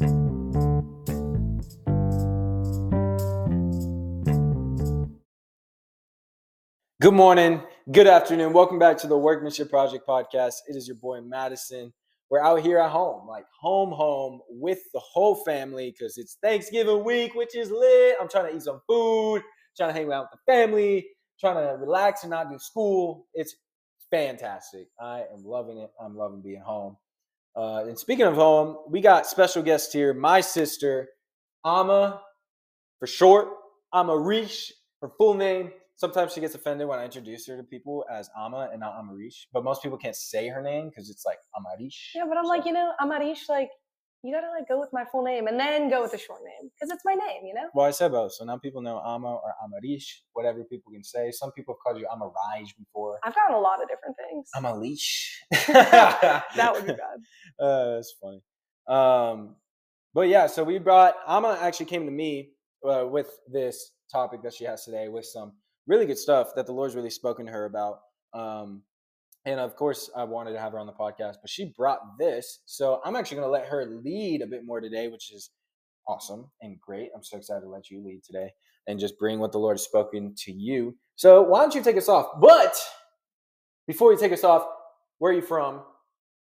Good morning, good afternoon. Welcome back to the Workmanship Project podcast. It is your boy Madison. We're out here at home, like home, home with the whole family because it's Thanksgiving week, which is lit. I'm trying to eat some food, trying to hang out with the family, trying to relax and not do school. It's fantastic. I am loving it. I'm loving being home. Uh, and speaking of home, we got special guests here. My sister, Ama, for short, Amarige, her full name sometimes she gets offended when I introduce her to people as Ama and not Amarige. But most people can't say her name because it's like Amarige. Yeah, but I'm so. like, you know, Amarige, like, you gotta like go with my full name and then go with the short name because it's my name, you know. Well, I said both, so now people know Ama or Amarige, whatever people can say. Some people have called you Amaraj before. I've gotten a lot of different things. Amalish. that would be bad. Uh, that's funny. Um, but yeah, so we brought Ama actually came to me uh, with this topic that she has today with some really good stuff that the Lord's really spoken to her about. Um, and of course, I wanted to have her on the podcast, but she brought this. So I'm actually going to let her lead a bit more today, which is awesome and great. I'm so excited to let you lead today and just bring what the Lord has spoken to you. So why don't you take us off? But before you take us off, where are you from?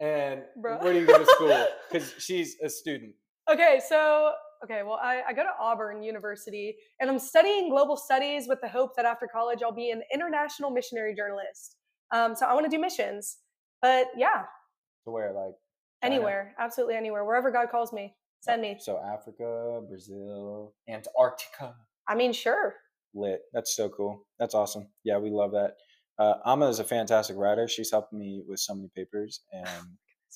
And Bro. where do you go to school? Because she's a student. Okay, so Okay, well, I, I, go to Auburn University and I'm studying global studies with the hope that after college I'll be an international missionary journalist. Um, so I want to do missions. But yeah. To where? Like China? anywhere, absolutely anywhere, wherever God calls me, send me. So Africa, Brazil, Antarctica. I mean, sure. Lit. That's so cool. That's awesome. Yeah, we love that. Uh, Ama is a fantastic writer. She's helped me with so many papers and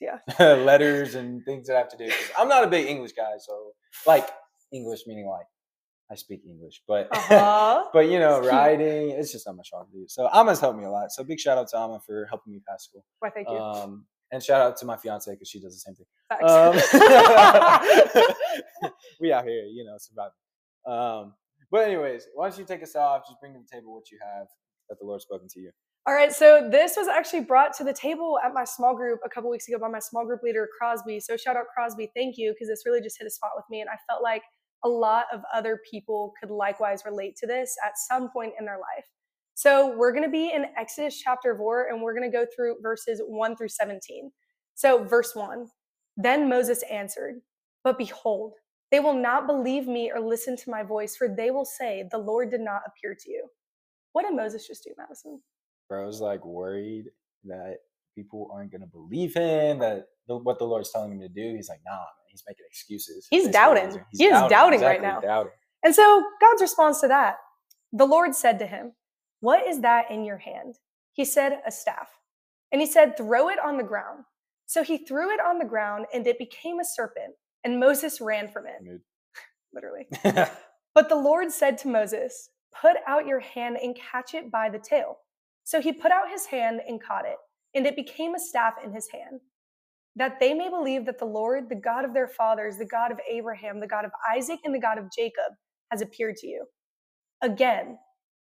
yeah, letters and things that I have to do. I'm not a big English guy, so like English meaning like I speak English, but uh-huh. but you know, writing it's just not my strong suit. So Ama's helped me a lot. So big shout out to Ama for helping me pass school. Why, thank you. Um, and shout out to my fiance because she does the same thing. Um, we out here, you know, surviving. Um, but anyways, why don't you take us off? Just bring to the table what you have that the Lord's spoken to you. All right, so this was actually brought to the table at my small group a couple weeks ago by my small group leader, Crosby. So shout out Crosby, thank you, because this really just hit a spot with me. And I felt like a lot of other people could likewise relate to this at some point in their life. So we're going to be in Exodus chapter 4, and we're going to go through verses 1 through 17. So, verse 1 Then Moses answered, But behold, they will not believe me or listen to my voice, for they will say, The Lord did not appear to you. What did Moses just do, Madison? Bro, I was like worried that people aren't going to believe him, that what the Lord's telling him to do. He's like, nah, he's making excuses. He's doubting. He's he is doubting, doubting exactly, right now. Doubting. And so God's response to that, the Lord said to him, What is that in your hand? He said, A staff. And he said, Throw it on the ground. So he threw it on the ground and it became a serpent, and Moses ran from it. Literally. but the Lord said to Moses, Put out your hand and catch it by the tail. So he put out his hand and caught it, and it became a staff in his hand, that they may believe that the Lord, the God of their fathers, the God of Abraham, the God of Isaac, and the God of Jacob, has appeared to you. Again,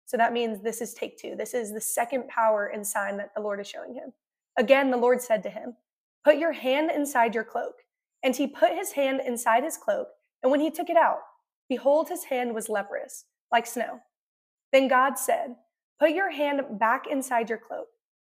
so that means this is take two. This is the second power and sign that the Lord is showing him. Again, the Lord said to him, Put your hand inside your cloak. And he put his hand inside his cloak, and when he took it out, behold, his hand was leprous, like snow. Then God said, Put your hand back inside your cloak.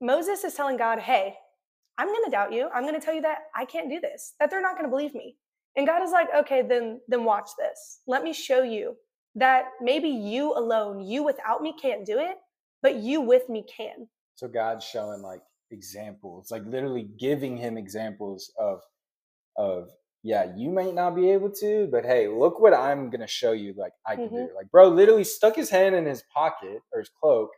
Moses is telling God, hey, I'm going to doubt you. I'm going to tell you that I can't do this, that they're not going to believe me. And God is like, okay, then, then watch this. Let me show you that maybe you alone, you without me can't do it, but you with me can. So God's showing like examples, like literally giving him examples of, of yeah, you might not be able to, but hey, look what I'm gonna show you. Like I can mm-hmm. do. Like bro, literally stuck his hand in his pocket or his cloak,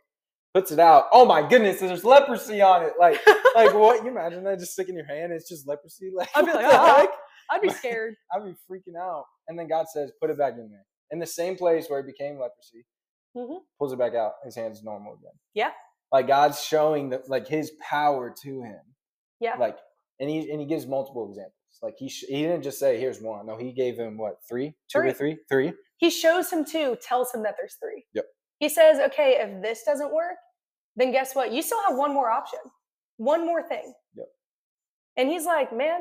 puts it out. Oh my goodness, there's leprosy on it. Like like what? You imagine that just sticking your hand? It's just leprosy. Like I'd be like, oh, I'd be scared. I'd be freaking out. And then God says, put it back in there. In the same place where it became leprosy, mm-hmm. pulls it back out. His hand's normal again. Yeah. Like God's showing that like his power to him. Yeah. Like, and he and he gives multiple examples. Like he sh- he didn't just say here's one. No, he gave him what three, two three. or three, three. He shows him two, tells him that there's three. Yep. He says, okay, if this doesn't work, then guess what? You still have one more option, one more thing. Yep. And he's like, man,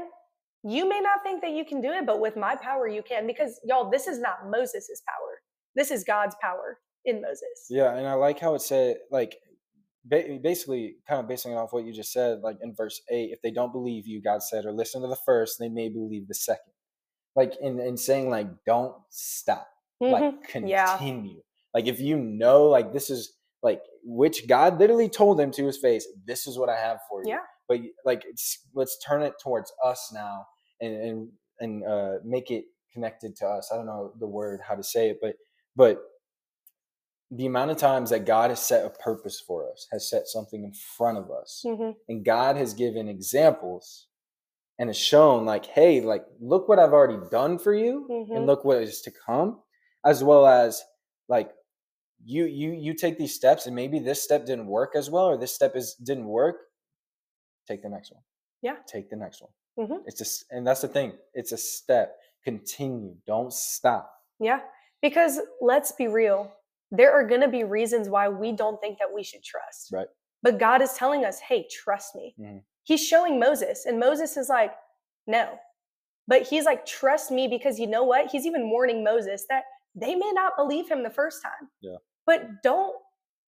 you may not think that you can do it, but with my power, you can. Because y'all, this is not Moses' power. This is God's power in Moses. Yeah, and I like how it said, like, basically, kind of basing it off what you just said, like in verse eight, if they don't believe you, God said, or listen to the first, they may believe the second. Like in in saying, like, don't stop, mm-hmm. like continue. Yeah. Like if you know, like this is like which God literally told him to his face, this is what I have for you. Yeah. But like, let's turn it towards us now and and and uh, make it connected to us. I don't know the word how to say it, but but the amount of times that God has set a purpose for us, has set something in front of us, mm-hmm. and God has given examples and has shown, like, hey, like, look what I've already done for you, mm-hmm. and look what is to come, as well as like you you you take these steps and maybe this step didn't work as well or this step is didn't work take the next one. Yeah. Take the next one. Mm-hmm. it's just and that's the thing it's a step. Continue don't stop. Yeah because let's be real there are going to be reasons why we don't think that we should trust. Right. But god is telling us hey trust me. Mm-hmm. he's showing moses and moses is like no. But he's like trust me because you know what? He's even warning moses that they may not believe him the first time. Yeah but don't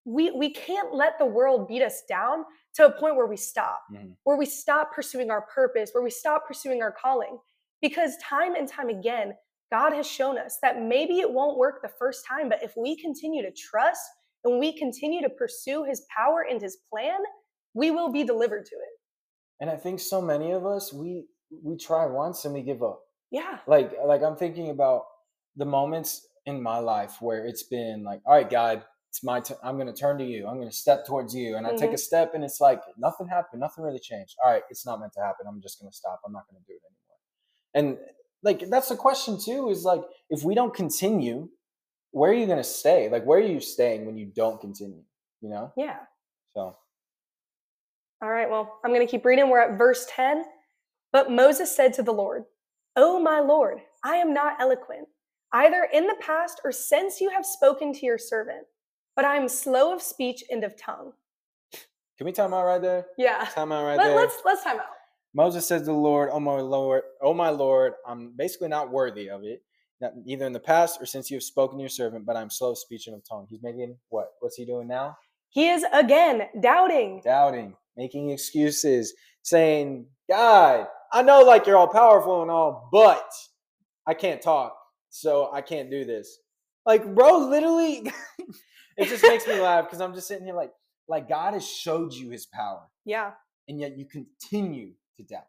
we we can't let the world beat us down to a point where we stop mm-hmm. where we stop pursuing our purpose where we stop pursuing our calling because time and time again god has shown us that maybe it won't work the first time but if we continue to trust and we continue to pursue his power and his plan we will be delivered to it. And i think so many of us we we try once and we give up. Yeah. Like like i'm thinking about the moments in my life where it's been like, all right, God, it's my turn. I'm going to turn to you. I'm going to step towards you. And mm-hmm. I take mm-hmm. a step and it's like nothing happened. Nothing really changed. All right, it's not meant to happen. I'm just going to stop. I'm not going to do it anymore. And like, that's the question too is like, if we don't continue, where are you going to stay? Like, where are you staying when you don't continue? You know? Yeah. So. All right. Well, I'm going to keep reading. We're at verse 10. But Moses said to the Lord, Oh, my Lord, I am not eloquent either in the past or since you have spoken to your servant, but I am slow of speech and of tongue. Can we time out right there? Yeah. Time out right Let, there. Let's let's time out. Moses says to the Lord, "Oh my Lord, oh my Lord, I'm basically not worthy of it, not, either in the past or since you have spoken to your servant, but I'm slow of speech and of tongue." He's making what? What's he doing now? He is again doubting. Doubting, making excuses, saying, "God, I know like you're all powerful and all, but I can't talk so I can't do this. Like, bro, literally, it just makes me laugh because I'm just sitting here like, like God has showed you His power. Yeah. And yet you continue to doubt,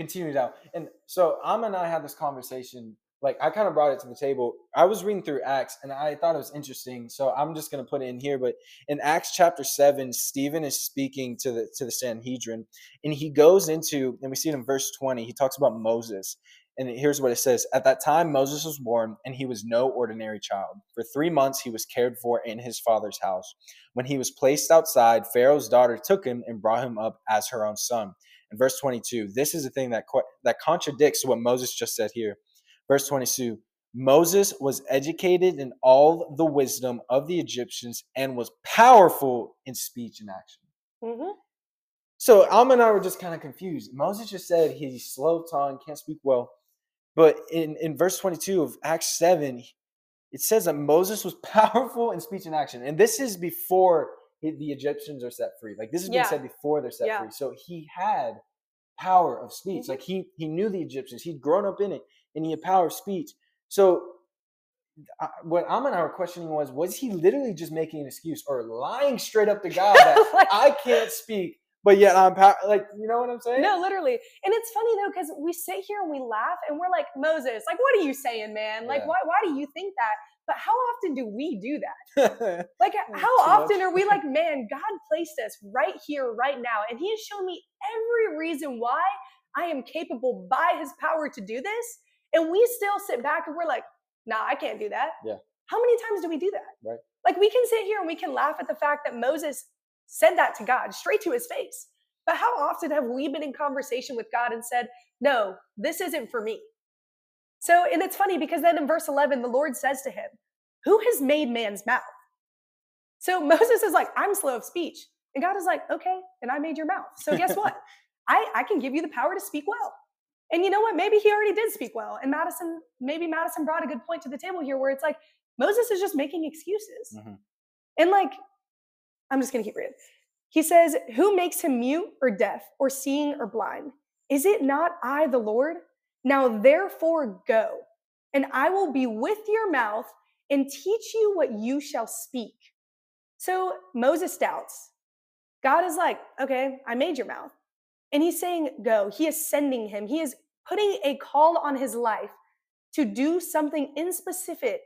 continue to doubt. And so Ama and I had this conversation. Like I kind of brought it to the table. I was reading through Acts and I thought it was interesting. So I'm just going to put it in here. But in Acts chapter seven, Stephen is speaking to the to the Sanhedrin, and he goes into and we see it in verse 20. He talks about Moses, and here's what it says At that time, Moses was born, and he was no ordinary child. For three months, he was cared for in his father's house. When he was placed outside, Pharaoh's daughter took him and brought him up as her own son. In verse 22, this is the thing that, that contradicts what Moses just said here. Verse 22 Moses was educated in all the wisdom of the Egyptians and was powerful in speech and action. Mm-hmm. So Ama and I were just kind of confused. Moses just said he's slow tongue, can't speak well. But in, in verse 22 of Acts 7, it says that Moses was powerful in speech and action. And this is before the Egyptians are set free. Like this is being yeah. said before they're set yeah. free. So he had power of speech. Mm-hmm. Like he he knew the Egyptians. He'd grown up in it and he had power of speech. So uh, what Am and I were questioning was, was he literally just making an excuse or lying straight up to God that like, I can't speak but yet I'm like, you know what I'm saying? No, literally. And it's funny though, because we sit here and we laugh and we're like, Moses, like, what are you saying, man? Like, yeah. why, why do you think that? But how often do we do that? like, how often much. are we like, man, God placed us right here, right now, and He has shown me every reason why I am capable by his power to do this. And we still sit back and we're like, nah, I can't do that. Yeah. How many times do we do that? Right. Like we can sit here and we can laugh at the fact that Moses said that to God straight to his face. But how often have we been in conversation with God and said, no, this isn't for me? So, and it's funny because then in verse 11, the Lord says to him, Who has made man's mouth? So Moses is like, I'm slow of speech. And God is like, Okay, and I made your mouth. So guess what? I, I can give you the power to speak well. And you know what? Maybe he already did speak well. And Madison, maybe Madison brought a good point to the table here where it's like, Moses is just making excuses. Mm-hmm. And like, I'm just going to keep reading. He says, Who makes him mute or deaf or seeing or blind? Is it not I, the Lord? Now therefore go, and I will be with your mouth and teach you what you shall speak. So Moses doubts. God is like, Okay, I made your mouth. And he's saying, Go. He is sending him. He is putting a call on his life to do something in specific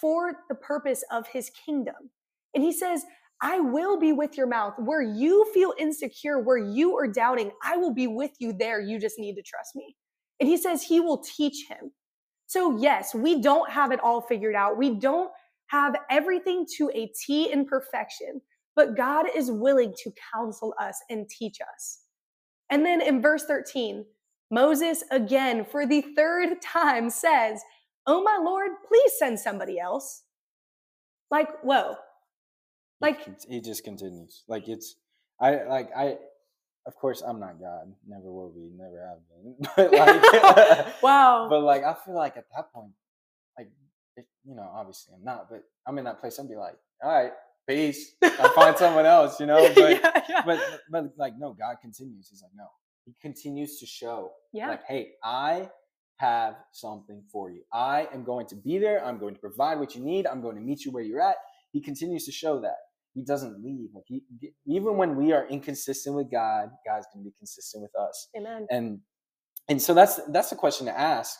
for the purpose of his kingdom. And he says, I will be with your mouth. Where you feel insecure, where you are doubting, I will be with you there. You just need to trust me. And he says he will teach him. So, yes, we don't have it all figured out. We don't have everything to a T in perfection, but God is willing to counsel us and teach us. And then in verse 13, Moses again, for the third time, says, Oh my Lord, please send somebody else. Like, whoa. Like, he just continues. Like, it's, I, like, I, of course, I'm not God. Never will be. Never have been. But like, wow. But like, I feel like at that point, like, it, you know, obviously I'm not, but I'm in that place. I'd be like, all right, peace. I'll find someone else, you know. But, yeah, yeah. but, but like, no, God continues. He's like, no, he continues to show, yeah. like, hey, I have something for you. I am going to be there. I'm going to provide what you need. I'm going to meet you where you're at. He continues to show that he doesn't leave. Like he, even when we are inconsistent with God, God's going to be consistent with us. Amen. And and so that's that's the question to ask.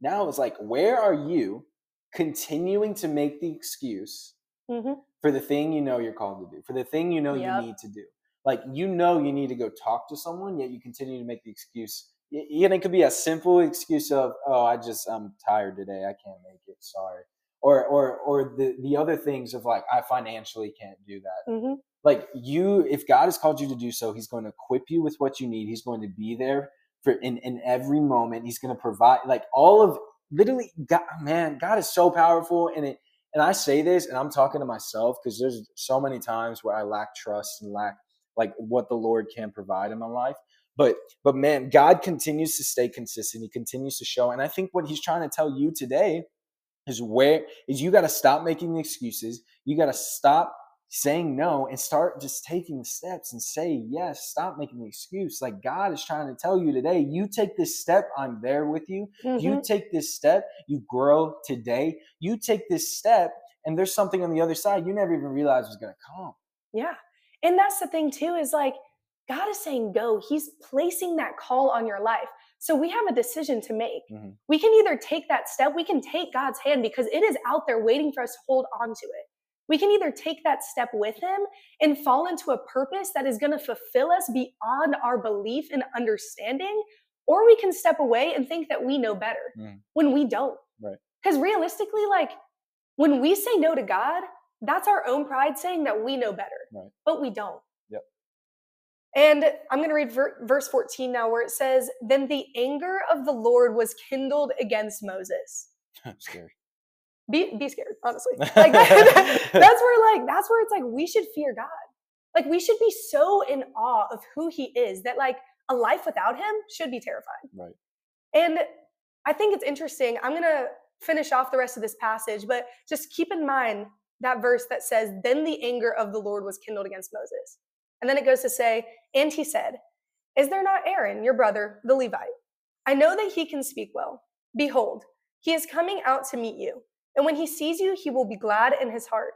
Now is like, where are you continuing to make the excuse mm-hmm. for the thing you know you're called to do, for the thing you know yep. you need to do? Like you know you need to go talk to someone, yet you continue to make the excuse. And it could be a simple excuse of, "Oh, I just I'm tired today. I can't make it. Sorry." Or or or the the other things of like I financially can't do that. Mm-hmm. Like you, if God has called you to do so, He's going to equip you with what you need. He's going to be there for in in every moment. He's going to provide like all of literally. God, man, God is so powerful, and it. And I say this, and I'm talking to myself because there's so many times where I lack trust and lack like what the Lord can provide in my life. But but man, God continues to stay consistent. He continues to show, and I think what He's trying to tell you today is where is you got to stop making excuses. You got to stop saying no and start just taking the steps and say yes. Stop making the excuse. Like God is trying to tell you today, you take this step, I'm there with you. Mm-hmm. You take this step, you grow today. You take this step, and there's something on the other side you never even realized was going to come. Yeah. And that's the thing too is like God is saying go. He's placing that call on your life. So we have a decision to make. Mm-hmm. We can either take that step, we can take God's hand because it is out there waiting for us to hold on to it. We can either take that step with Him and fall into a purpose that is going to fulfill us beyond our belief and understanding, or we can step away and think that we know better mm. when we don't. Right. Because realistically, like when we say no to God, that's our own pride saying that we know better, right. but we don't. And I'm going to read ver- verse 14 now, where it says, Then the anger of the Lord was kindled against Moses. scary. Be, be scared, honestly. Like that, that's where, like, that's where it's like we should fear God. Like we should be so in awe of who He is that, like, a life without Him should be terrifying. Right. And I think it's interesting. I'm going to finish off the rest of this passage, but just keep in mind that verse that says, Then the anger of the Lord was kindled against Moses. And then it goes to say, And he said, Is there not Aaron, your brother, the Levite? I know that he can speak well. Behold, he is coming out to meet you. And when he sees you, he will be glad in his heart.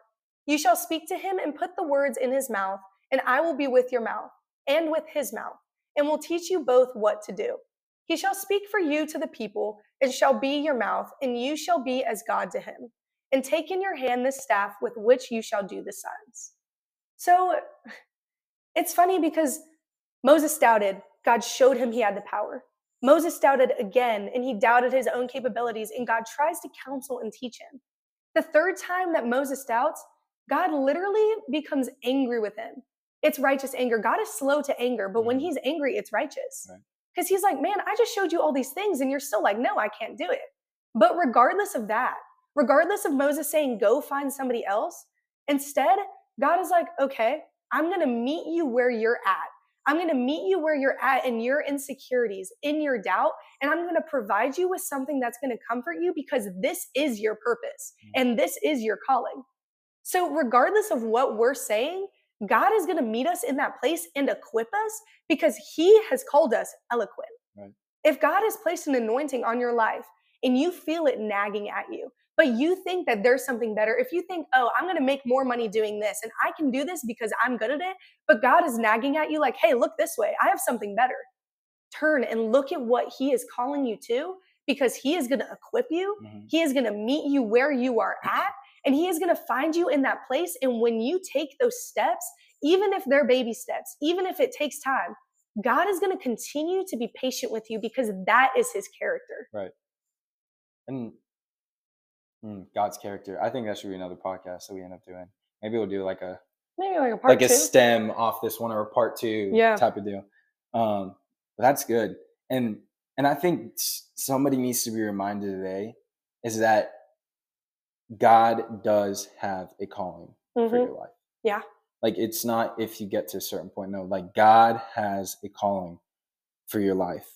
You shall speak to him and put the words in his mouth, and I will be with your mouth and with his mouth, and will teach you both what to do. He shall speak for you to the people, and shall be your mouth, and you shall be as God to him. And take in your hand this staff with which you shall do the signs. So it's funny because Moses doubted. God showed him he had the power. Moses doubted again, and he doubted his own capabilities, and God tries to counsel and teach him. The third time that Moses doubts, God literally becomes angry with him. It's righteous anger. God is slow to anger, but when mm-hmm. he's angry, it's righteous. Because right. he's like, man, I just showed you all these things, and you're still like, no, I can't do it. But regardless of that, regardless of Moses saying, go find somebody else, instead, God is like, okay, I'm going to meet you where you're at. I'm going to meet you where you're at in your insecurities, in your doubt, and I'm going to provide you with something that's going to comfort you because this is your purpose mm. and this is your calling. So, regardless of what we're saying, God is going to meet us in that place and equip us because He has called us eloquent. Right. If God has placed an anointing on your life and you feel it nagging at you, but you think that there's something better, if you think, oh, I'm going to make more money doing this and I can do this because I'm good at it, but God is nagging at you like, hey, look this way, I have something better. Turn and look at what He is calling you to because He is going to equip you, mm-hmm. He is going to meet you where you are at and he is going to find you in that place. And when you take those steps, even if they're baby steps, even if it takes time, God is going to continue to be patient with you because that is his character. Right. And mm, God's character. I think that should be another podcast that we end up doing. Maybe we'll do like a maybe like a part like two. a stem off this one or a part two yeah. type of deal. Um, that's good. And and I think somebody needs to be reminded today is that God does have a calling mm-hmm. for your life. Yeah. Like it's not if you get to a certain point. No, like God has a calling for your life.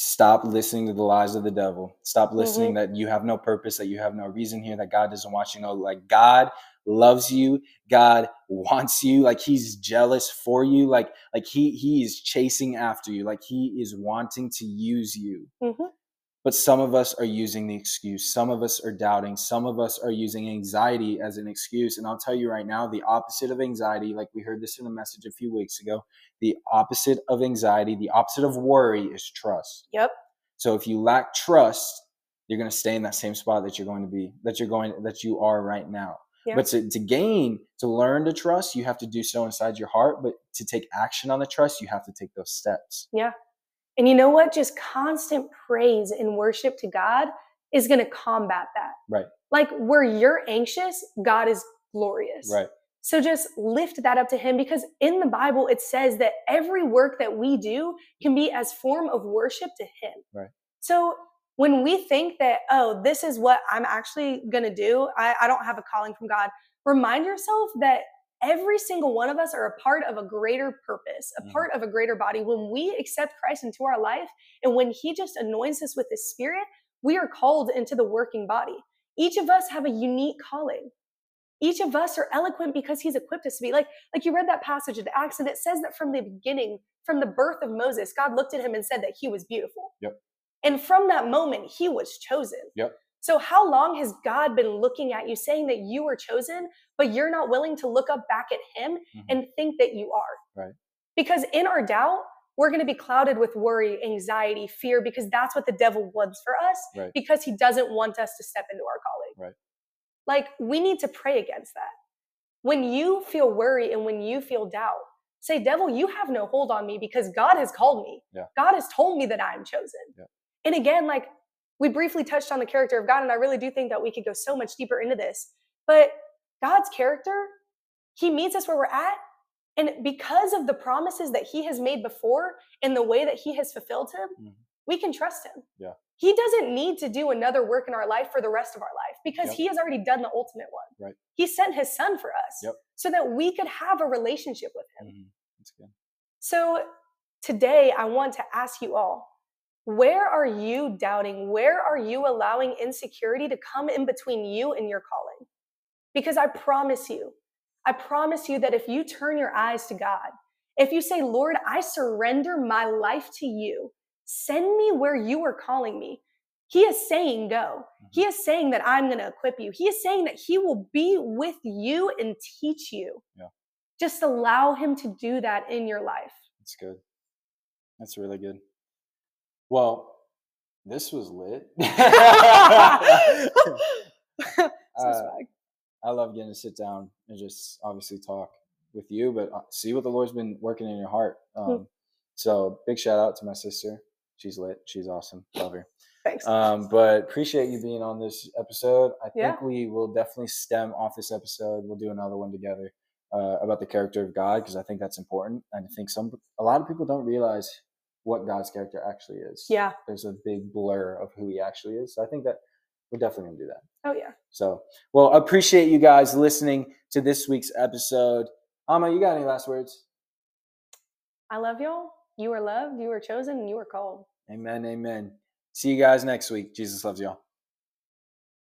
Stop listening to the lies of the devil. Stop listening mm-hmm. that you have no purpose, that you have no reason here, that God doesn't want you. Know, like God loves you. God wants you. Like He's jealous for you. Like like He He is chasing after you. Like He is wanting to use you. Mm-hmm. But some of us are using the excuse. Some of us are doubting. Some of us are using anxiety as an excuse. And I'll tell you right now, the opposite of anxiety, like we heard this in a message a few weeks ago, the opposite of anxiety, the opposite of worry is trust. Yep. So if you lack trust, you're going to stay in that same spot that you're going to be, that you're going, that you are right now. Yep. But to, to gain, to learn to trust, you have to do so inside your heart. But to take action on the trust, you have to take those steps. Yeah. And you know what? Just constant praise and worship to God is going to combat that. Right. Like where you're anxious, God is glorious. Right. So just lift that up to him because in the Bible it says that every work that we do can be as form of worship to him. Right. So when we think that, oh, this is what I'm actually gonna do, I, I don't have a calling from God, remind yourself that every single one of us are a part of a greater purpose, a mm-hmm. part of a greater body. When we accept Christ into our life and when he just anoints us with his spirit, we are called into the working body. Each of us have a unique calling. Each of us are eloquent because he's equipped us to be. Like, like you read that passage in Acts, and it says that from the beginning, from the birth of Moses, God looked at him and said that he was beautiful. Yep. And from that moment, he was chosen. Yep. So, how long has God been looking at you saying that you were chosen, but you're not willing to look up back at Him mm-hmm. and think that you are? Right. Because in our doubt, we're going to be clouded with worry, anxiety, fear, because that's what the devil wants for us, right. because he doesn't want us to step into our calling. Right. Like, we need to pray against that. When you feel worry and when you feel doubt, say, Devil, you have no hold on me because God has called me. Yeah. God has told me that I am chosen. Yeah. And again, like we briefly touched on the character of God, and I really do think that we could go so much deeper into this. But God's character, He meets us where we're at. And because of the promises that He has made before and the way that He has fulfilled Him, mm-hmm. we can trust Him. Yeah. He doesn't need to do another work in our life for the rest of our life because yep. He has already done the ultimate one. Right. He sent His Son for us yep. so that we could have a relationship with Him. Mm-hmm. That's good. So today, I want to ask you all where are you doubting? Where are you allowing insecurity to come in between you and your calling? Because I promise you, I promise you that if you turn your eyes to God, if you say, Lord, I surrender my life to you, send me where you are calling me. He is saying, go. He mm-hmm. is saying that I'm going to equip you. He is saying that He will be with you and teach you. Yeah. Just allow Him to do that in your life. That's good. That's really good. Well, this was lit. uh, I love getting to sit down and just obviously talk with you, but uh, see what the Lord's been working in your heart. Hmm. Um, so big shout out to my sister. she's lit. She's awesome. Love her. Thanks. Um, but appreciate you being on this episode. I think yeah. we will definitely stem off this episode. We'll do another one together uh, about the character of God because I think that's important. And I think some a lot of people don't realize what God's character actually is. Yeah. There's a big blur of who he actually is. So I think that we're definitely gonna do that. Oh yeah. So well, appreciate you guys listening to this week's episode. Ama, you got any last words? I love y'all. You are loved, you are chosen, and you are called. Amen. Amen. See you guys next week. Jesus loves y'all.